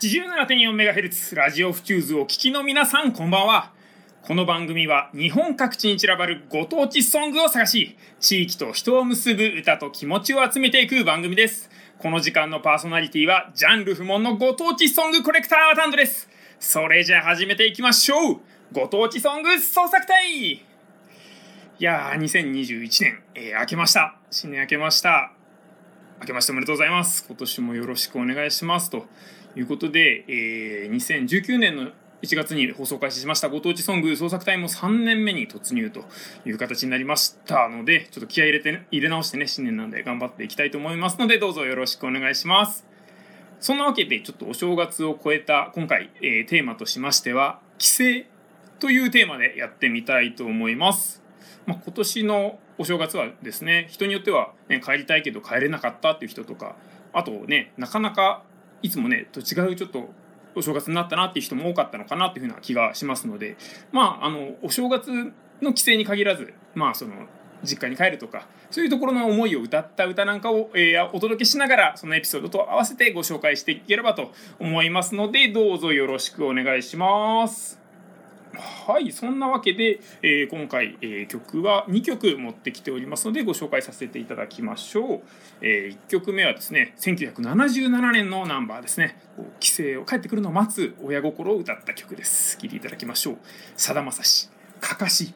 87.4MHz ラジオフチューズをお聞きの皆さんこんばんは。この番組は日本各地に散らばるご当地ソングを探し地域と人を結ぶ歌と気持ちを集めていく番組です。この時間のパーソナリティはジャンル不問のご当地ソングコレクタータンドです。それじゃあ始めていきましょう。ご当地ソング捜索隊。いやー2021年、えー、明けました。新年明けました。明けましておめでとうございます。今年もよろしくお願いします。ということで、えー、2019年の1月に放送開始しました。ご当地ソング創作隊も3年目に突入という形になりました。のでちょっと気合入れて入れ直してね新年なんで頑張っていきたいと思いますのでどうぞよろしくお願いします。そんなわけでちょっとお正月を超えた今回、えー、テーマとしましては帰省というテーマでやってみたいと思います。まあ、今年のお正月はですね人によっては、ね、帰りたいけど帰れなかったっていう人とかあとねなかなかいつもねと違うちょっとお正月になったなっていう人も多かったのかなっていうふうな気がしますのでまああのお正月の帰省に限らずまあその実家に帰るとかそういうところの思いを歌った歌なんかを、えー、お届けしながらそのエピソードと合わせてご紹介していければと思いますのでどうぞよろしくお願いします。はいそんなわけで、えー、今回、えー、曲は2曲持ってきておりますのでご紹介させていただきましょう、えー、1曲目はですね1977年のナンバーですね。帰省を帰ってくるのを待つ親心を歌った曲です。聴いていただきましょう。さだまさしかかし。